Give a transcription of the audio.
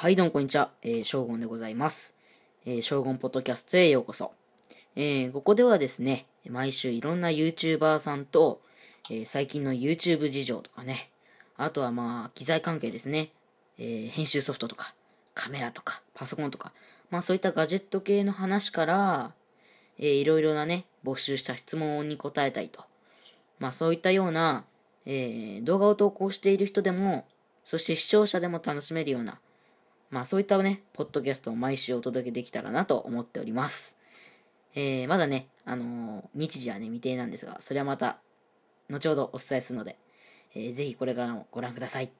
はい、どうもこんにちは。えー、将軍でございます。えー、将軍ポッドキャストへようこそ。えー、ここではですね、毎週いろんな YouTuber さんと、えー、最近の YouTube 事情とかね、あとはまあ、機材関係ですね、えー、編集ソフトとか、カメラとか、パソコンとか、まあそういったガジェット系の話から、えー、いろいろなね、募集した質問に答えたりと、まあそういったような、えー、動画を投稿している人でも、そして視聴者でも楽しめるような、まあそういったね、ポッドキャストを毎週お届けできたらなと思っております。えー、まだね、あのー日時はね、未定なんですが、それはまた、後ほどお伝えするので、えーぜひこれからもご覧ください。